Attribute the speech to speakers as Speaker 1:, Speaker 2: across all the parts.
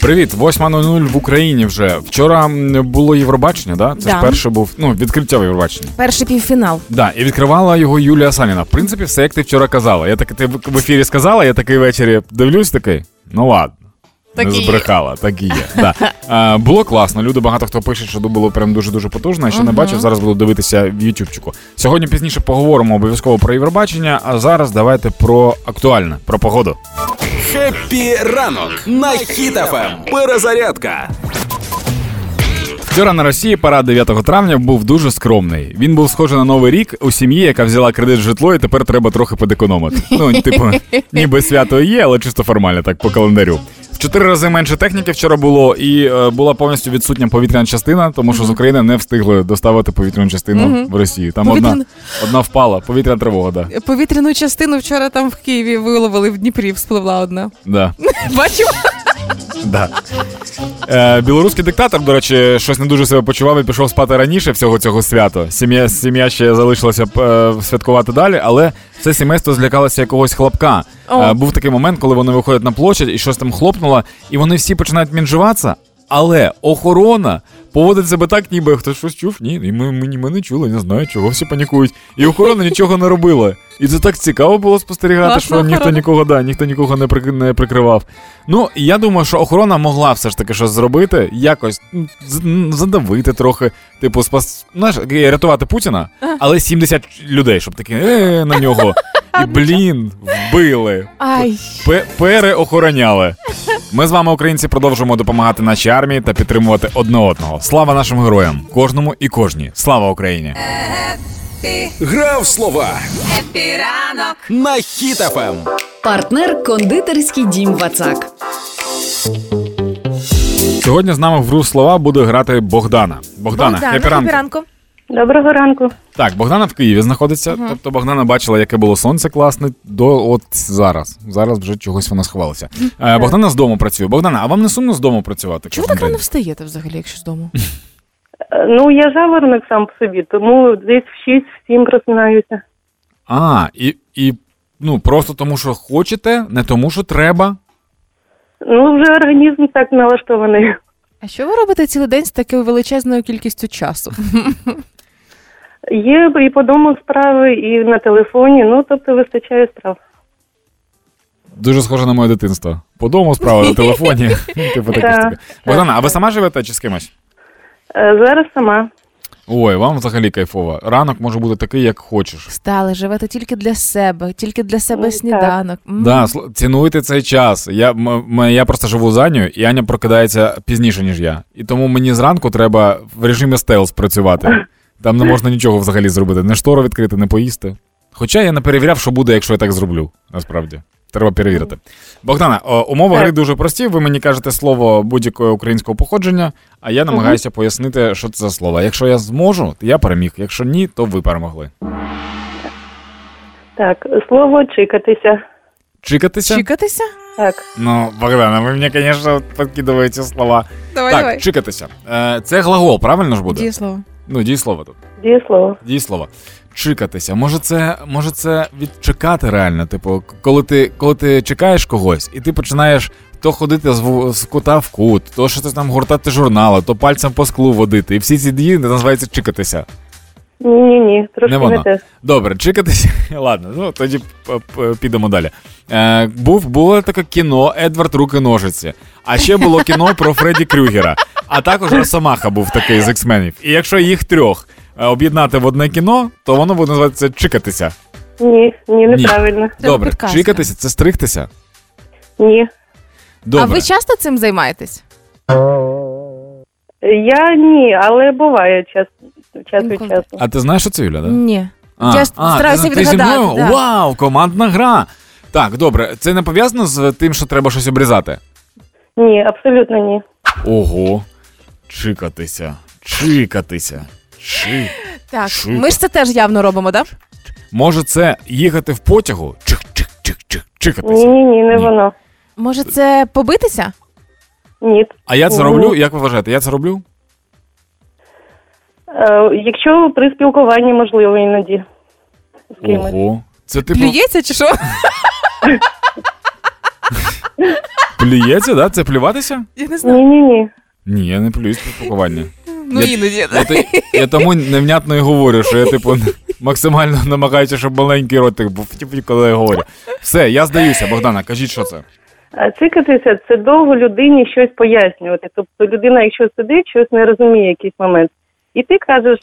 Speaker 1: Привіт, 8.00 в Україні вже. Вчора було Євробачення, да? Це
Speaker 2: Да.
Speaker 1: ж перше був ну, відкриття Євробачення.
Speaker 2: Перший півфінал.
Speaker 1: Да, і відкривала його Юлія Саніна. В принципі, все як ти вчора казала. Я так ти в ефірі сказала, я такий ввечері дивлюсь такий. Ну ладно.
Speaker 2: Так
Speaker 1: не збрехала, так і є. Да. А, було класно. Люди багато хто пише, що було прям дуже дуже потужно. Я ще не бачив. Зараз буду дивитися в Ютубчику. Сьогодні пізніше поговоримо обов'язково про Євробачення. А зараз давайте про актуальне, про погоду.
Speaker 3: Happy ранок на Хіт FM. Перезарядка.
Speaker 1: Вчора на Росії парад 9 травня був дуже скромний. Він був схожий на новий рік у сім'ї, яка взяла кредит в житло, і тепер треба трохи підекономити. Ну, типу, ніби свято є, але чисто формально, так по календарю. Чотири рази менше техніки вчора було, і е, була повністю відсутня повітряна частина, тому що з України не встигли доставити повітряну частину
Speaker 2: Мгм.
Speaker 1: в Росії. Там одна, одна впала, повітряна тривога, да.
Speaker 2: Повітряну частину вчора там в Києві виловили в Дніпрі, вспливла одна.
Speaker 1: да.
Speaker 2: Бачив?
Speaker 1: Да. Е, білоруський диктатор, до речі, щось не дуже себе почував і пішов спати раніше всього цього свята. Сім'я, сім'я ще залишилася е, святкувати далі, але все сімейство злякалося якогось хлопка. Е, був такий момент, коли вони виходять на площадь і щось там хлопнуло, і вони всі починають мінжуватися. Але охорона поводить себе так, ніби хтось щось чув. Ні, і ми, ми, ми не чули, не знаю, чого всі панікують. І охорона нічого не робила. І це так цікаво було спостерігати,
Speaker 2: Класна
Speaker 1: що ніхто
Speaker 2: охорона.
Speaker 1: нікого да, ніхто нікого не, прик- не прикривав. Ну, я думаю, що охорона могла все ж таки щось зробити, якось ну, з- м, задавити трохи, типу, спас, знаєш, рятувати Путіна, але 70 людей, щоб такі е, на нього. І блін, вбили.
Speaker 2: Ай.
Speaker 1: Пе- переохороняли. Ми з вами, українці, продовжуємо допомагати нашій армії та підтримувати одне одного. Слава нашим героям, кожному і кожній. Слава Україні!
Speaker 3: Грав слова
Speaker 4: Епіранок
Speaker 3: на Хіт FM.
Speaker 4: Партнер кондитерський дім Вацак.
Speaker 1: Сьогодні з нами в гру слова буде грати Богдана. Богдана,
Speaker 2: Богдана,
Speaker 1: happy ранку.
Speaker 5: Доброго ранку.
Speaker 1: Так, Богдана в Києві знаходиться. Тобто Богдана бачила, яке було сонце класне до от зараз. Зараз вже чогось вона сховалася. Е, Богдана з дому працює. Богдана, а вам не сумно з дому працювати?
Speaker 2: Чому
Speaker 1: кожен
Speaker 2: так рано
Speaker 1: день?
Speaker 2: встаєте взагалі, якщо з дому?
Speaker 5: Е, Ну, я жаворонок сам по собі, тому десь в 6-7 просинаюся.
Speaker 1: А, і, і ну просто тому, що хочете, не тому, що треба.
Speaker 5: Ну, вже організм так налаштований.
Speaker 2: А що ви робите цілий день з такою величезною кількістю часу?
Speaker 5: Є і по дому справи, і на телефоні, ну, тобто вистачає справ.
Speaker 1: Дуже схоже на моє дитинство. По дому справа на телефоні. Типу таке Богдана, а ви сама живете чи з кимось?
Speaker 5: Е, Зараз сама.
Speaker 1: Ой, вам взагалі кайфово. Ранок може бути такий, як хочеш.
Speaker 2: Встали, живете тільки для себе, тільки для себе
Speaker 5: Ну, так.
Speaker 2: сніданок.
Speaker 1: Да, цінуйте цей час. Я, м- м- я просто живу з Аню, і Аня прокидається пізніше, ніж я. І тому мені зранку треба в режимі стелс працювати. Там не можна нічого взагалі зробити. Не штору відкрити, не поїсти. Хоча я не перевіряв, що буде, якщо я так зроблю. Насправді. Треба перевірити. Богдана, умови гри дуже прості. Ви мені кажете слово будь-якого українського походження, а я намагаюся пояснити, що це за слово. Якщо я зможу, то я переміг. Якщо ні, то ви перемогли.
Speaker 5: Так, слово чикатися.
Speaker 1: Чикатися?
Speaker 2: Чікатися?
Speaker 5: Так.
Speaker 1: Ну, Богдана, ви мені, звісно, підкидаєте слова.
Speaker 2: Давай,
Speaker 1: так,
Speaker 2: давай.
Speaker 1: чикатися. Е, це глагол, правильно ж буде?
Speaker 2: Дієслово.
Speaker 1: Ну, дієслово тут.
Speaker 5: Дієслово.
Speaker 1: Дієслово. Чикатися. Може, це, може, це відчекати реально. Типу, коли ти, коли ти чекаєш когось, і ти починаєш то ходити з, з кута в кут, то щось там гортати журнали, то пальцем по склу водити. І всі ці дії називаються чикатися.
Speaker 5: Ні-ні-ні, трошки
Speaker 1: Не
Speaker 5: не, те.
Speaker 1: Добре, чикатися. Ладно, ну тоді підемо далі. Е, був, було таке кіно Едвард Руки ножиці. А ще було кіно про Фредді Крюгера. А також Росомаха був такий з X-менів. І якщо їх трьох е, об'єднати в одне кіно, то воно буде називатися чикатися.
Speaker 5: Ні, ні, неправильно.
Speaker 2: Це
Speaker 1: Добре,
Speaker 2: підказка.
Speaker 1: чикатися це стригтися.
Speaker 5: Ні.
Speaker 1: Добре.
Speaker 2: А ви часто цим займаєтесь?
Speaker 5: Я ні, але буває час, час від
Speaker 2: Інколи.
Speaker 5: часу.
Speaker 1: А ти знаєш, що це Юля, да?
Speaker 2: Ні.
Speaker 1: А,
Speaker 2: Я
Speaker 1: а,
Speaker 2: стараюся
Speaker 1: ти, ти зі
Speaker 2: відгадати,
Speaker 1: мною?
Speaker 2: да.
Speaker 1: Вау, командна гра. Так, добре, це не пов'язано з тим, що треба щось обрізати.
Speaker 5: Ні, абсолютно ні.
Speaker 1: Ого. Чикатися. Чикатися. Чи.
Speaker 2: Так,
Speaker 1: Шика.
Speaker 2: ми ж це теж явно робимо, так?
Speaker 1: Може, це їхати в потягу? Чик-чик-чик-чик. Чикатися.
Speaker 5: Ні-ні-ні, не воно.
Speaker 2: Може, це побитися?
Speaker 5: Ні.
Speaker 1: А я це роблю? Як ви вважаєте, я це роблю?
Speaker 5: Е, якщо при спілкуванні можливо іноді з кимось.
Speaker 1: Ого. Це типу
Speaker 2: Плюється чи що?
Speaker 1: Плюється, да? Це плюватися?
Speaker 2: Я не знаю.
Speaker 5: Ні, ні, ні.
Speaker 1: Ні, я не плююсь про спілкування.
Speaker 2: Ну
Speaker 1: Я-
Speaker 2: іноді.
Speaker 1: Я, я, я тому невнятно і говорю, що я, типу, максимально намагаюся, щоб маленький ротик був, типу, коли я говорю. Все, я здаюся, Богдана, кажіть, що це.
Speaker 5: А Цикатися це довго людині щось пояснювати. Тобто людина, якщо сидить, щось не розуміє якийсь момент. І ти кажеш,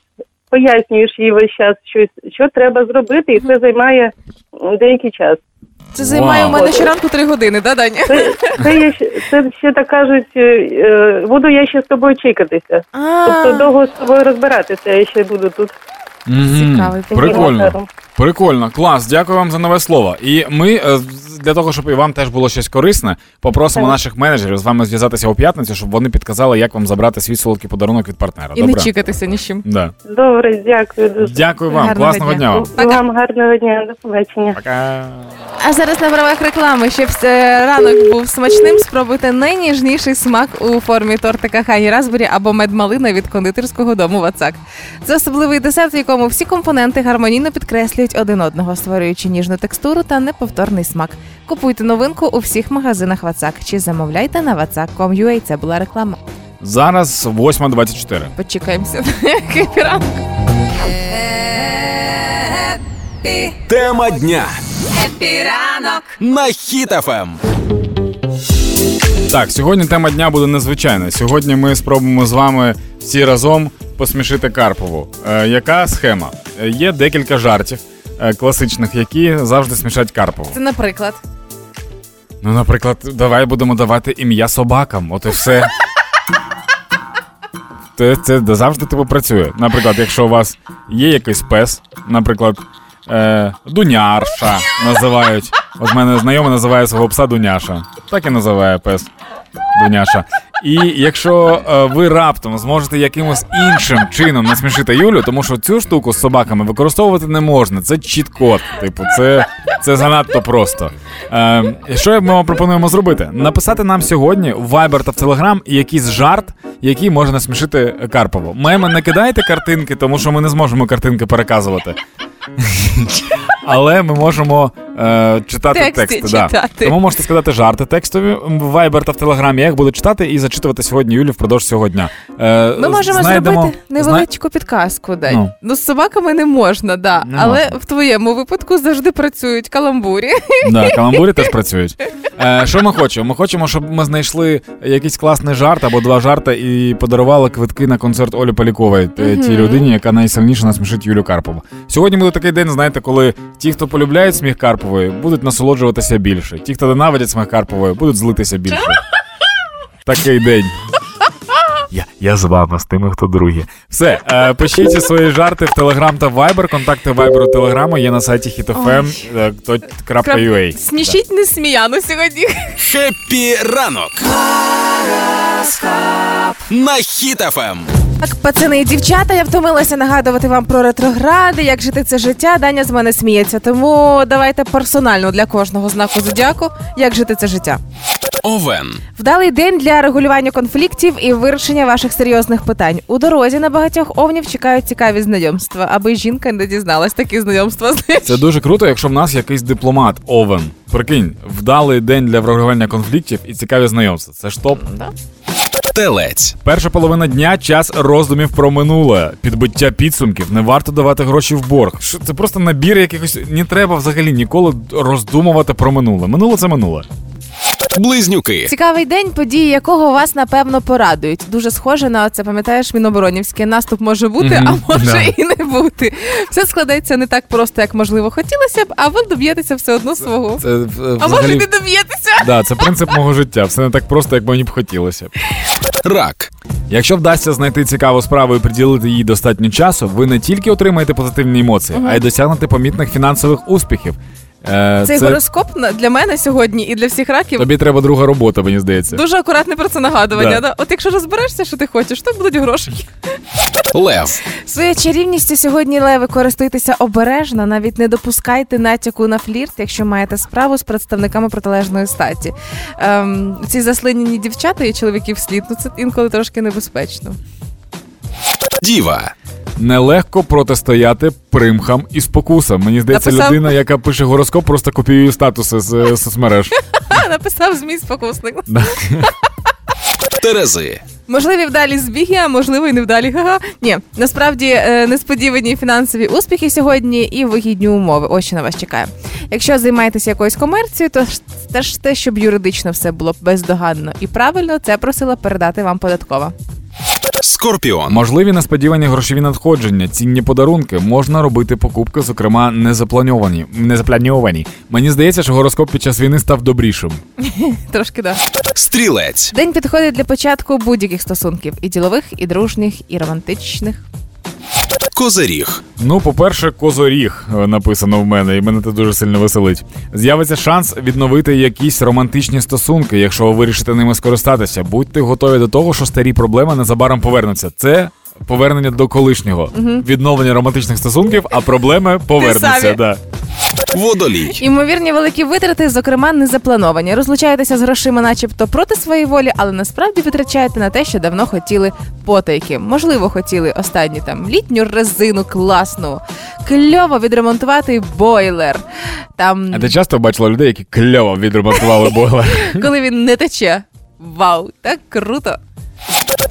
Speaker 5: пояснюєш їй весь час щось, що треба зробити, і це займає деякий час.
Speaker 2: Це займає
Speaker 1: Вау.
Speaker 2: у мене щоранку три години, да, Даня?
Speaker 5: Це, це, я, ще- це ще так кажуть, е, е, буду я ще з тобою чекатися. Тобто довго з тобою розбиратися, я ще буду тут.
Speaker 1: Мгм.
Speaker 2: Цікавий
Speaker 1: Прикольно.
Speaker 5: Макаром.
Speaker 1: Прикольно, клас, дякую вам за нове слово. І ми е, для того, щоб і вам теж було щось корисне, попросимо
Speaker 5: Так.
Speaker 1: наших менеджерів з вами зв'язатися у п'ятницю, щоб вони підказали, як вам забрати свій солодкий подарунок від партнера.
Speaker 2: І не
Speaker 1: Добре?
Speaker 2: чекатися ні з чим.
Speaker 1: Да.
Speaker 5: Добре, дякую дуже.
Speaker 1: Дякую вам,
Speaker 2: Гарного
Speaker 1: класного
Speaker 2: дня.
Speaker 1: дня вам.
Speaker 2: Пока.
Speaker 5: Вам гарного дня, до побачення.
Speaker 1: Пока.
Speaker 2: А зараз на правах реклами, щоб е, ранок був смачним, спробуйте найніжніший смак у формі тортика Хані Разбері або медмалина від кондитерського дому Вацак. Це особливий десерт, в якому всі компоненти гармонійно підкреслюють один одного, створюючи ніжну текстуру та неповторний смак. Купуйте новинку у всіх магазинах Вацак чи замовляйте на vatsak.com.ua. Це була реклама.
Speaker 1: Зараз 8.24.
Speaker 2: Почекаємося.
Speaker 3: Тема дня. На Ем. Хіт-ФМ.
Speaker 1: Так, сьогодні тема дня буде незвичайна. Сьогодні ми спробуємо з вами всі разом посмішити Карпову. Е, яка схема? Е, є декілька жартів е, класичних, які завжди смішать Карпову.
Speaker 2: Це наприклад.
Speaker 1: Ну, наприклад, давай будемо давати ім'я собакам, от і все. Це, це завжди типу працює. Наприклад, якщо у вас є якийсь пес, наприклад, е, Дунярша називають. От в мене знайомий називає свого пса Дуняша. Так і називає пес Дуняша. І якщо е, ви раптом зможете якимось іншим чином насмішити Юлю, тому що цю штуку з собаками використовувати не можна. Це чіт-код. Типу, це, це занадто просто. Е, що ми вам пропонуємо зробити? Написати нам сьогодні в Viber та в Telegram якийсь жарт, який може насмішити Карпову. Меми не кидайте картинки, тому що ми не зможемо картинки переказувати. Але ми можемо е, читати
Speaker 2: Тексти
Speaker 1: тексти. Да.
Speaker 2: читати.
Speaker 1: Тому можете сказати жарти текстові в Viber та в Telegram. Я їх буду читати і зачитувати сьогодні Юлі впродовж цього дня. Е,
Speaker 2: Ми можемо
Speaker 1: знайдемо-
Speaker 2: зробити невеличку підказку. Дань.
Speaker 1: Ну.
Speaker 2: Ну. з собаками не можна, да.
Speaker 1: Не
Speaker 2: але
Speaker 1: можна.
Speaker 2: в твоєму випадку завжди працюють каламбурі.
Speaker 1: Да, каламбурі теж працюють. Е, що ми хочемо? Ми хочемо, щоб ми знайшли якийсь класний жарт або два жарти і подарували квитки на концерт Олі Полікової, е, тій людині, яка найсильніше насмішить Юлю Карпову. Сьогодні буде такий день, знаєте, коли ті, хто полюбляють сміх Карпової, будуть насолоджуватися більше. Ті, хто ненавидять сміх Карпової, будуть злитися більше. Такий день. Я, я з вами, з тими, хто другі. Все, е, пишіть свої жарти в Telegram та Viber. Контакти Viber та Telegram є на сайті hitfm.ua.
Speaker 2: Смішіть Несміяну сьогодні.
Speaker 3: Happy ранок. На Хіт FM.
Speaker 2: Так, пацани і дівчата, я втомилася нагадувати вам про ретрогради, як жити це життя. Даня з мене сміється. Тому давайте персонально для кожного знаку зодіаку, як жити це життя.
Speaker 3: Овен.
Speaker 2: Вдалий день для регулювання конфліктів і вирішення ваших серйозних питань. У дорозі на багатьох овнів чекають цікаві знайомства, аби жінка не дізналась такі знайомства.
Speaker 1: Це дуже круто, якщо в нас якийсь дипломат, овен. Прикинь, вдалий день для врегулювання конфліктів і цікаві знайомства. Це ж топ.
Speaker 3: Телець.
Speaker 1: Перша половина дня час роздумів про минуле, підбиття підсумків. Не варто давати гроші в борг. Це просто набір якихось. Не треба взагалі ніколи роздумувати про минуле. Минуле це минуле.
Speaker 3: Близнюки.
Speaker 2: Цікавий день, події якого вас напевно порадують. Дуже схоже на це, пам'ятаєш, Міноборонівське. Наступ може бути,
Speaker 1: Мгм,
Speaker 2: а може
Speaker 1: да.
Speaker 2: і не бути. Все складеться не так просто, як можливо хотілося б, а ви доб'єтеся все одно свого.
Speaker 1: Це е,
Speaker 2: А може
Speaker 1: взагалі.
Speaker 2: не доб'єтеся?
Speaker 1: Да, це принцип мого життя. Все не так просто, як мені б хотілося.
Speaker 3: Рак.
Speaker 1: Якщо вдасться знайти цікаву справу і приділити їй достатньо часу, ви не тільки отримаєте позитивні емоції, а й досягнете помітних фінансових успіхів. Е,
Speaker 2: Цей
Speaker 1: це
Speaker 2: гороскоп на- для мене сьогодні і для всіх раків.
Speaker 1: тобі треба друга робота, мені здається.
Speaker 2: Дуже акуратне про це нагадування.
Speaker 1: Да.
Speaker 2: Да. От якщо розберешся, що ти хочеш, то будуть гроші.
Speaker 3: Лев.
Speaker 2: Своєю чарівністю сьогодні леви користуйтеся обережно, навіть не допускайте натяку на флірт, якщо маєте справу з представниками протилежної статі. Ем, ці заслиняні дівчата і чоловіків слід, ну це інколи трошки небезпечно.
Speaker 3: Діва.
Speaker 1: Нелегко протистояти примхам і спокусам. Мені здається,
Speaker 2: Написав.
Speaker 1: людина, яка пише гороскоп, просто копіює статуси з е, соцмереж.
Speaker 2: Написав змій спокусник.
Speaker 3: Терези.
Speaker 2: Можливі вдалі збіги, а можливо і невдалі. Ага. Ні, насправді е, несподівані фінансові успіхи сьогодні і вигідні умови. Ось що на вас чекає. Якщо займаєтеся якоюсь комерцією, то ж теж те, щоб юридично все було бездоганно і правильно, це просила передати вам податкова.
Speaker 3: Скорпіон.
Speaker 1: Можливі несподівані грошові надходження, цінні подарунки, можна робити покупки, зокрема, незаплановані. Незаплановані. Мені здається, що гороскоп під час війни став добрішим.
Speaker 2: Трошки да.
Speaker 3: Стрілець.
Speaker 2: День підходить для початку будь-яких стосунків і ділових, і дружніх, і романтичних.
Speaker 3: Козиріг.
Speaker 1: Ну, по-перше, козоріг е, написано в мене, і мене це дуже сильно веселить. З'явиться шанс відновити якісь романтичні стосунки, якщо ви вирішите ними скористатися. Будьте готові до того, що старі проблеми незабаром повернуться. Це. Повернення до колишнього відновлення романтичних стосунків, а проблеми повернуться.
Speaker 2: самі.
Speaker 1: Да.
Speaker 3: Водолій.
Speaker 2: Імовірні великі витрати, зокрема, не заплановані. Розлучаєтеся з грошима, начебто проти своєї волі, але насправді витрачаєте на те, що давно хотіли потайки. Можливо, хотіли останні там літню резину класну, кльово відремонтувати бойлер. Там
Speaker 1: А ти часто бачила людей, які кльово відремонтували бойлер?
Speaker 2: коли він не тече. Вау, так круто!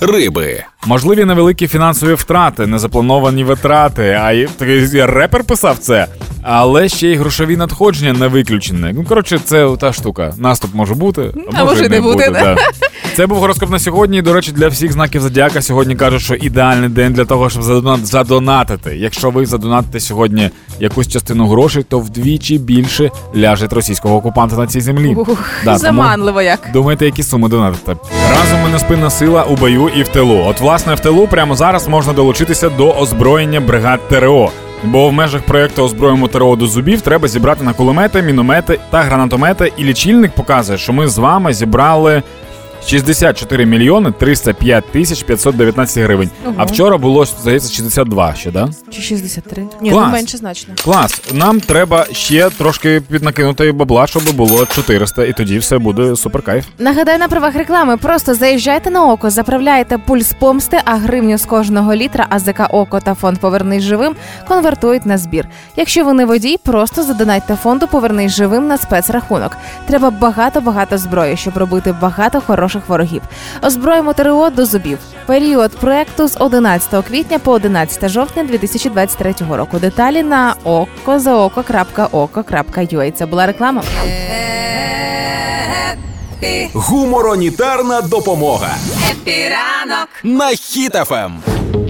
Speaker 3: Риби.
Speaker 1: Можливі невеликі фінансові втрати, незаплановані витрати. А й такий репер писав це. Але ще й грошові надходження не виключені. Ну коротше, це та штука. Наступ може бути,
Speaker 2: А може
Speaker 1: і
Speaker 2: не бути, да.
Speaker 1: Це був гороскоп на сьогодні. До речі, для всіх знаків зодіака сьогодні кажуть, що ідеальний день для того, щоб задона- задонатити. Якщо ви задонатите сьогодні якусь частину грошей, то вдвічі більше ляже російського окупанта на цій землі.
Speaker 2: Ух,
Speaker 1: Да, тому-
Speaker 2: заманливо як.
Speaker 1: Думайте, які суми донатите. Разом ми неспинна сила у бою і в тилу. От, власне, в тилу прямо зараз можна долучитися до озброєння бригад ТРО. Бо в межах проекту озброємо ТРО до зубів треба зібрати на кулемети, міномети та гранатомети. І лічильник показує, що ми з вами зібрали 64 мільйони 305 тисяч 519 гривень. А вчора було, здається, 62 ще, да?
Speaker 2: Чи 63? Ні,
Speaker 1: Клас.
Speaker 2: ну менше значно.
Speaker 1: Клас. Нам треба ще трошки піднакинути бабла, щоб було 400, і тоді все буде супер кайф.
Speaker 2: Нагадаю на правах реклами. Просто заїжджайте на око, заправляєте пульс помсти, а гривню з кожного літра АЗК Око та фонд Повернись живим конвертують на збір. Якщо ви не водій, просто задонайте фонду Повернись живим на спецрахунок. Треба багато багато зброї, щоб робити багато хороших ворогів. Озброїмо ТРО до зубів. Період проекту з 11 квітня по 11 жовтня 2023 року. Деталі на okozaoko.oko.ua. Це була реклама.
Speaker 3: Гуморонітарна допомога.
Speaker 4: Епіранок.
Speaker 3: На Хіт
Speaker 2: FM.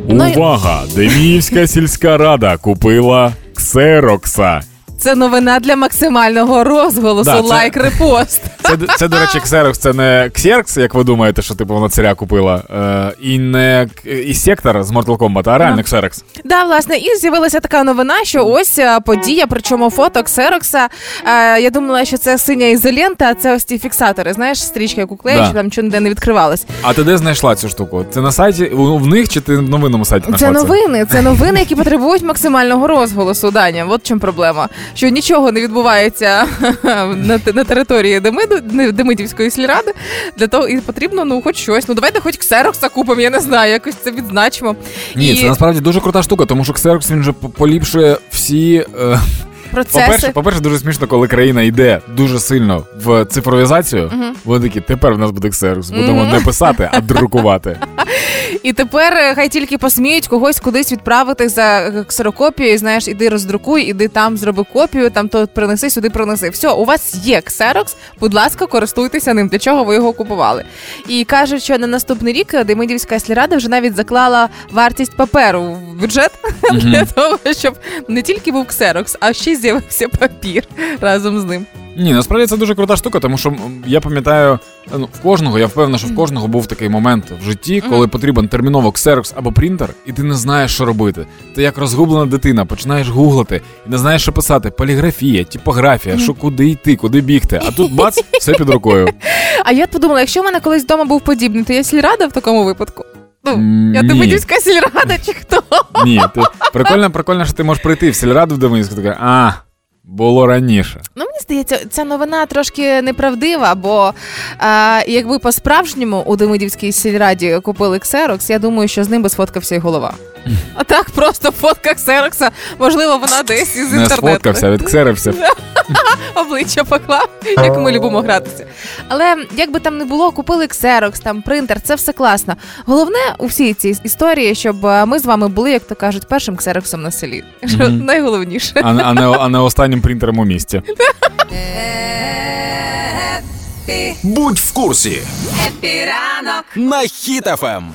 Speaker 2: Й-
Speaker 1: Увага! Деміївська сільська рада купила ксерокса.
Speaker 2: Це новина для максимального розголосу.
Speaker 1: Да, це-
Speaker 2: Лайк репост.
Speaker 1: Це, це, до речі, ксерокс, це не ксеркс, як ви думаєте, що типу вона царя купила. Е, і не і сектор з Mortal Kombat, а реально
Speaker 2: Ага.
Speaker 1: ксерокс.
Speaker 2: Да, власне, і з'явилася така новина, що ось е, подія, причому фото Ксерокса. Е, я думала, що це синя ізолента, а це ось ті фіксатори. Знаєш, стрічка, яку клеїш,
Speaker 1: Да.
Speaker 2: там ніде не відкривалось.
Speaker 1: А ти де знайшла цю штуку? Це на сайті в них чи ти в новинному сайті знайшла
Speaker 2: Це новини, це новини, які потребують максимального розголосу. Даня, от чому проблема. Що нічого не відбувається на, на території Демиду, Демидівської сільради. Для того і потрібно, ну, хоч щось. Ну давайте хоч ксерокса купимо, я не знаю, якось це відзначимо.
Speaker 1: Ні,
Speaker 2: і
Speaker 1: це насправді дуже крута штука, тому що ксерокс він же поліпшує всі. Е,
Speaker 2: процеси.
Speaker 1: по-перше, по-перше, дуже смішно, коли країна йде дуже сильно в цифровізацію. Вони такі, тепер в нас буде ксерокс. Будемо
Speaker 2: Мгм.
Speaker 1: не писати, а друкувати.
Speaker 2: І тепер е, хай тільки посміють когось кудись відправити за е, ксерокопією. Знаєш, іди роздрукуй, іди там, зроби копію, там то принеси, сюди принеси. Все, у вас є ксерокс. Будь ласка, користуйтеся ним. Для чого ви його купували? І кажуть, що на наступний рік Демидівська сільрада вже навіть заклала вартість паперу в бюджет для того, щоб не тільки був ксерокс, а ще й з'явився папір разом з ним.
Speaker 1: Ні, насправді це дуже крута штука, тому що я пам'ятаю, ну, в кожного, я впевнений, що в кожного був такий момент в житті, коли потрібен терміново ксерокс або принтер, і ти не знаєш, що робити. Ти як розгублена дитина, починаєш гуглити і не знаєш, що писати. Поліграфія, типографія, що куди йти, куди бігти. А тут бац, все під рукою.
Speaker 2: А я подумала, якщо в мене колись вдома був подібний, то я сільрада в такому випадку. Ну,
Speaker 1: Ні.
Speaker 2: я
Speaker 1: ні.
Speaker 2: дівська сільрада чи хто?
Speaker 1: Ні, ти прикольно, прикольно, що ти можеш прийти в сільраду в Деминську, така, а. Було раніше.
Speaker 2: Ну, мені здається, ця новина трошки неправдива, бо а, якби по-справжньому у Демидівській сільраді купили ксерокс, я думаю, що з ним би сфоткався і голова. А так просто фотка ксерокса, можливо, вона десь із
Speaker 1: Не
Speaker 2: інтернету.
Speaker 1: сфоткався, відксерився.
Speaker 2: обличчя поклав, як ми любимо гратися. Але як би там не було, купили ксерокс, там принтер, це все класно. Головне у всій цій історії, щоб е, ми з вами були, як то кажуть, першим ксероксом на селі. Що найголовніше.
Speaker 1: А, не- а, останнім принтером у місті.
Speaker 3: Будь в курсі
Speaker 4: Happy ранок.
Speaker 3: на Хіт FM.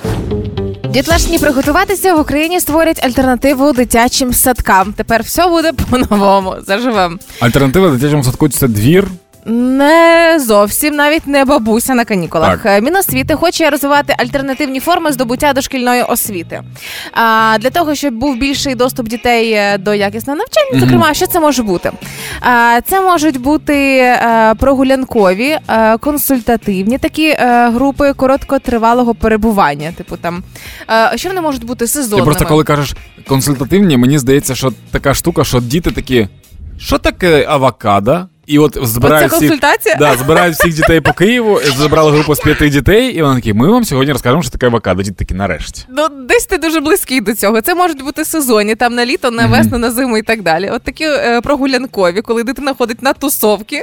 Speaker 2: Дітлашня приготуватися в Україні створять альтернативу дитячим садкам. Тепер все буде по-новому. Заживем.
Speaker 1: Альтернатива дитячому садку це двір.
Speaker 2: Не зовсім навіть не бабуся на канікулах.
Speaker 1: Так.
Speaker 2: Е, Міносвіти хоче розвивати альтернативні форми здобуття дошкільної освіти. А, для того, щоб був більший доступ дітей е, до якісного навчання,
Speaker 1: Мгм.
Speaker 2: зокрема, що це може бути? А, це можуть бути е, прогулянкові, консультативні такі групи короткотривалого перебування. Типу там, що вони можуть бути
Speaker 1: Ти просто коли кажеш консультативні, мені здається, що така штука, що діти такі, що таке авокадо? І от збирають всіх,
Speaker 2: консультація?
Speaker 1: да, збирають всіх дітей по Києву, забрали групу з п'яти дітей, і вони такі, ми вам сьогодні розкажемо, що таке авокадо. Діти такі, нарешті.
Speaker 2: Ну, десь ти дуже близький до цього. Це можуть бути сезонні, там на літо, на весну, на зиму і так далі. От такі е, прогулянкові, коли дитина ходить на тусовки.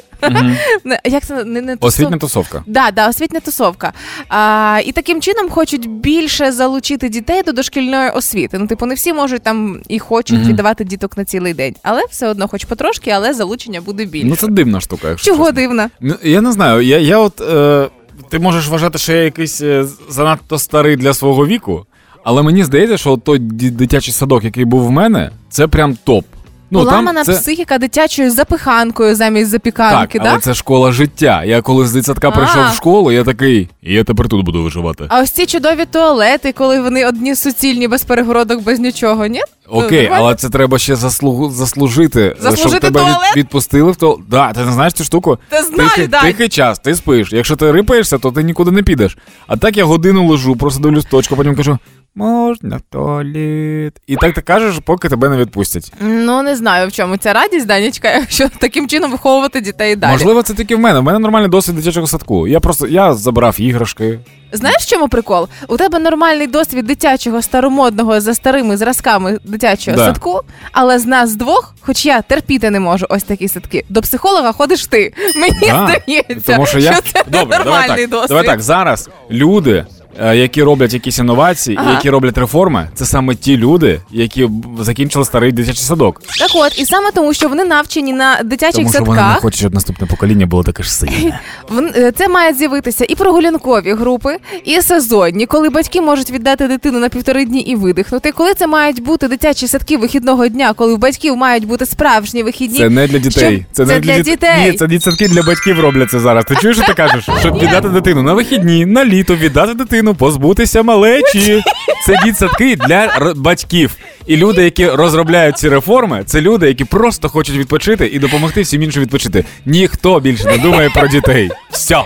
Speaker 2: Не, Як це не, не тусов-
Speaker 1: Освітня тусовка.
Speaker 2: Да, да, освітня тусовка. А, і таким чином хочуть більше залучити дітей до дошкільної освіти. Ну, типу, не всі можуть там і хочуть
Speaker 1: Мгм.
Speaker 2: віддавати діток на цілий день, але все одно, хоч потрошки, але залучення буде більше.
Speaker 1: Ну це дивна штука, якщо
Speaker 2: Чого
Speaker 1: чесно.
Speaker 2: дивна?
Speaker 1: Ну, Я не знаю, я, я от. Е, ти можеш вважати, що я якийсь е, занадто старий для свого віку, але мені здається, що от той ді- дитячий садок, який був в мене, це прям топ. Ну,
Speaker 2: Поламана
Speaker 1: це...
Speaker 2: психіка дитячою запиханкою замість
Speaker 1: Так,
Speaker 2: запіканки,
Speaker 1: але
Speaker 2: да?
Speaker 1: це школа життя. Я коли з дитсадка
Speaker 2: А.
Speaker 1: прийшов в школу, я такий, і я тепер тут буду виживати.
Speaker 2: А ось ці чудові туалети, коли вони одні суцільні, без перегородок, без нічого, ні?
Speaker 1: Окей,
Speaker 2: нормально?
Speaker 1: але це треба ще заслугу, заслужити, е,
Speaker 2: Заслужити
Speaker 1: щоб тебе
Speaker 2: туалет?
Speaker 1: відпустили в то. Да, ти не знаєш цю штуку?
Speaker 2: Та знаю,
Speaker 1: тихий,
Speaker 2: дай.
Speaker 1: тихий час, ти спиш. Якщо ти рипаєшся, то ти нікуди не підеш. А так я годину лежу, просто дивлюсь точку, потім кажу: можна в туалет. І так ти кажеш, поки тебе не відпустять.
Speaker 2: Ну не знаю в чому ця радість, Данічка, якщо таким чином виховувати дітей далі.
Speaker 1: Можливо, це тільки в мене. У мене нормальний досвід дитячого садку. Я просто я забрав іграшки.
Speaker 2: Знаєш, в чому прикол? У тебе нормальний досвід дитячого старомодного за старими зразками дитячого
Speaker 1: Да.
Speaker 2: садку, але з нас двох, хоч я терпіти не можу ось такі садки. До психолога ходиш ти. Мені
Speaker 1: Да,
Speaker 2: здається,
Speaker 1: Тому що я
Speaker 2: що це
Speaker 1: Добре,
Speaker 2: нормальний
Speaker 1: давай так.
Speaker 2: досвід.
Speaker 1: Давай так. Зараз люди, які роблять якісь інновації,
Speaker 2: Ага.
Speaker 1: які роблять реформи, це саме ті люди, які закінчили старий дитячий садок.
Speaker 2: Так от, і саме тому, що вони навчені на дитячих
Speaker 1: Тому що
Speaker 2: садках.
Speaker 1: вони не хочуть, щоб наступне покоління було таке ж сильне.
Speaker 2: Е, Це мають з'явитися і прогулянкові групи, і сезонні, коли батьки можуть віддати дитину на півтори дні і видихнути. Коли це мають бути дитячі садки вихідного дня, коли у батьків мають бути справжні вихідні.
Speaker 1: Це не для дітей.
Speaker 2: Щоб-
Speaker 1: не
Speaker 2: це для
Speaker 1: діт-
Speaker 2: дітей.
Speaker 1: Ні, це дитсадки для батьків робляться зараз. Ти чуєш, що ти кажеш? Щоб віддати дитину на вихідні, на літо, віддати дитину, позбутися малечі. Це дітсадки для батьків. І люди, які розробляють ці реформи, це люди, які просто хочуть відпочити і допомогти всім іншим відпочити. Ніхто більше не думає про дітей. Все.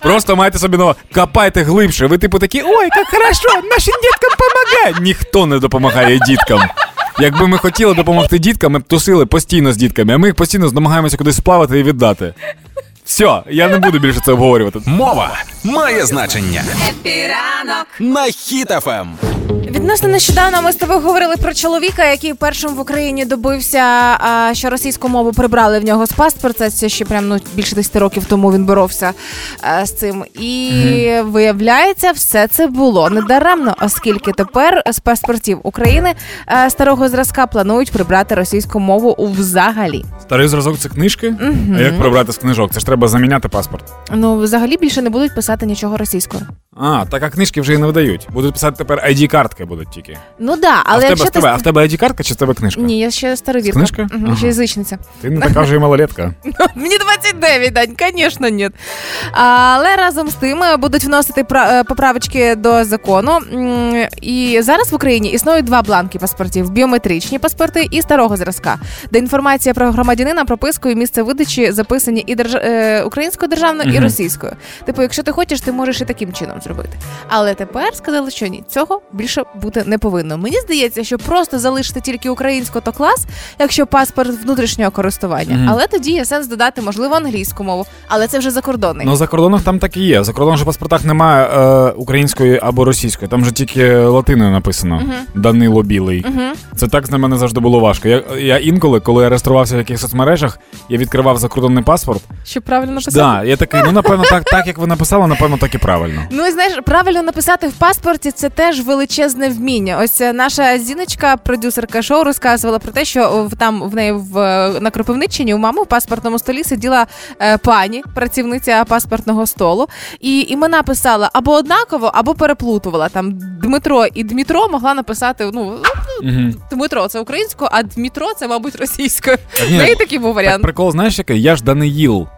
Speaker 1: Просто маєте собі ново, копайте глибше. Ви типу такі, ой, як хорошо, нашим діткам допомагає. Ніхто не допомагає діткам. Якби ми хотіли допомогти діткам, ми б тусили постійно з дітками, а ми їх постійно намагаємося кудись сплавати і віддати. Все, я не буду більше це обговорювати.
Speaker 3: Мова має значення
Speaker 4: Happy ранок.
Speaker 3: на Ем. Хіт FM.
Speaker 2: Відносно нещодавно ми з тобою говорили про чоловіка, який першим в Україні добився, а, що російську мову прибрали в нього з паспорта. Це ще прям ну більше 10 років тому він боровся а, з цим. І виявляється, все це було недаремно, оскільки тепер з паспортів України а, старого зразка планують прибрати російську мову взагалі.
Speaker 1: Старий зразок це книжки? А як прибрати з книжок? Це ж треба заміняти паспорт.
Speaker 2: Ну взагалі більше не будуть писати нічого російською.
Speaker 1: А, так а книжки вже і не видають. Будуть писати тепер ID-картки будуть тільки.
Speaker 2: Ну да,
Speaker 1: а
Speaker 2: але
Speaker 1: в тебе,
Speaker 2: якщо
Speaker 1: в
Speaker 2: ти
Speaker 1: тебе, а в тебе ID-картка чи в тебе книжка?
Speaker 2: ні, я ще старовірка.
Speaker 1: Книжка?
Speaker 2: Мгм,
Speaker 1: Ага.
Speaker 2: ще язичниця.
Speaker 1: Ти не така вже і малолетка.
Speaker 2: Мені 29, Дань, звісно, ні. Але разом з тим е, будуть вносити е, поправочки до закону. І зараз в Україні існують два бланки паспортів: біометричні паспорти і старого зразка, де інформація про громадянина, прописку і місце видачі записані і держ... е, українською державною, і російською. Типу, якщо ти хочеш, ти можеш і таким чином зробити. Але тепер сказали, що ні, цього більше бути не повинно. Мені здається, що просто залишити тільки українську то клас, якщо паспорт внутрішнього користування.
Speaker 1: Мгм.
Speaker 2: Але тоді є сенс додати, можливо, англійську мову, але це вже закордонний.
Speaker 1: Ну за кордоном там так і є. В паспортах немає е, української або російської. Там же тільки латиною написано
Speaker 2: Мгм.
Speaker 1: Данило Білий.
Speaker 2: Угу.
Speaker 1: Це так з мене завжди було важко. Я, я інколи, коли я реєструвався в якихось соцмережах, я відкривав закордонний паспорт.
Speaker 2: Щоб правильно написати.
Speaker 1: Да, я такий, ну напевно, так, так як ви написали, напевно, так і правильно.
Speaker 2: Ну знаєш, правильно написати в паспорті це теж величезне вміння. Ось е, наша зіночка, продюсерка шоу, розказувала про те, що там в неї в на Кропивниччині у мами в паспортному столі сиділа е, пані, працівниця паспортного столу, і імена писала або однаково, або переплутувала. Там Дмитро і Дмитро могла написати. Ну. Дмитро це українською, а Дмитро це, мабуть, російською.
Speaker 1: Так,
Speaker 2: неї такий був
Speaker 1: так,
Speaker 2: варіант.
Speaker 1: прикол, знаєш який? Я ж Даниїл.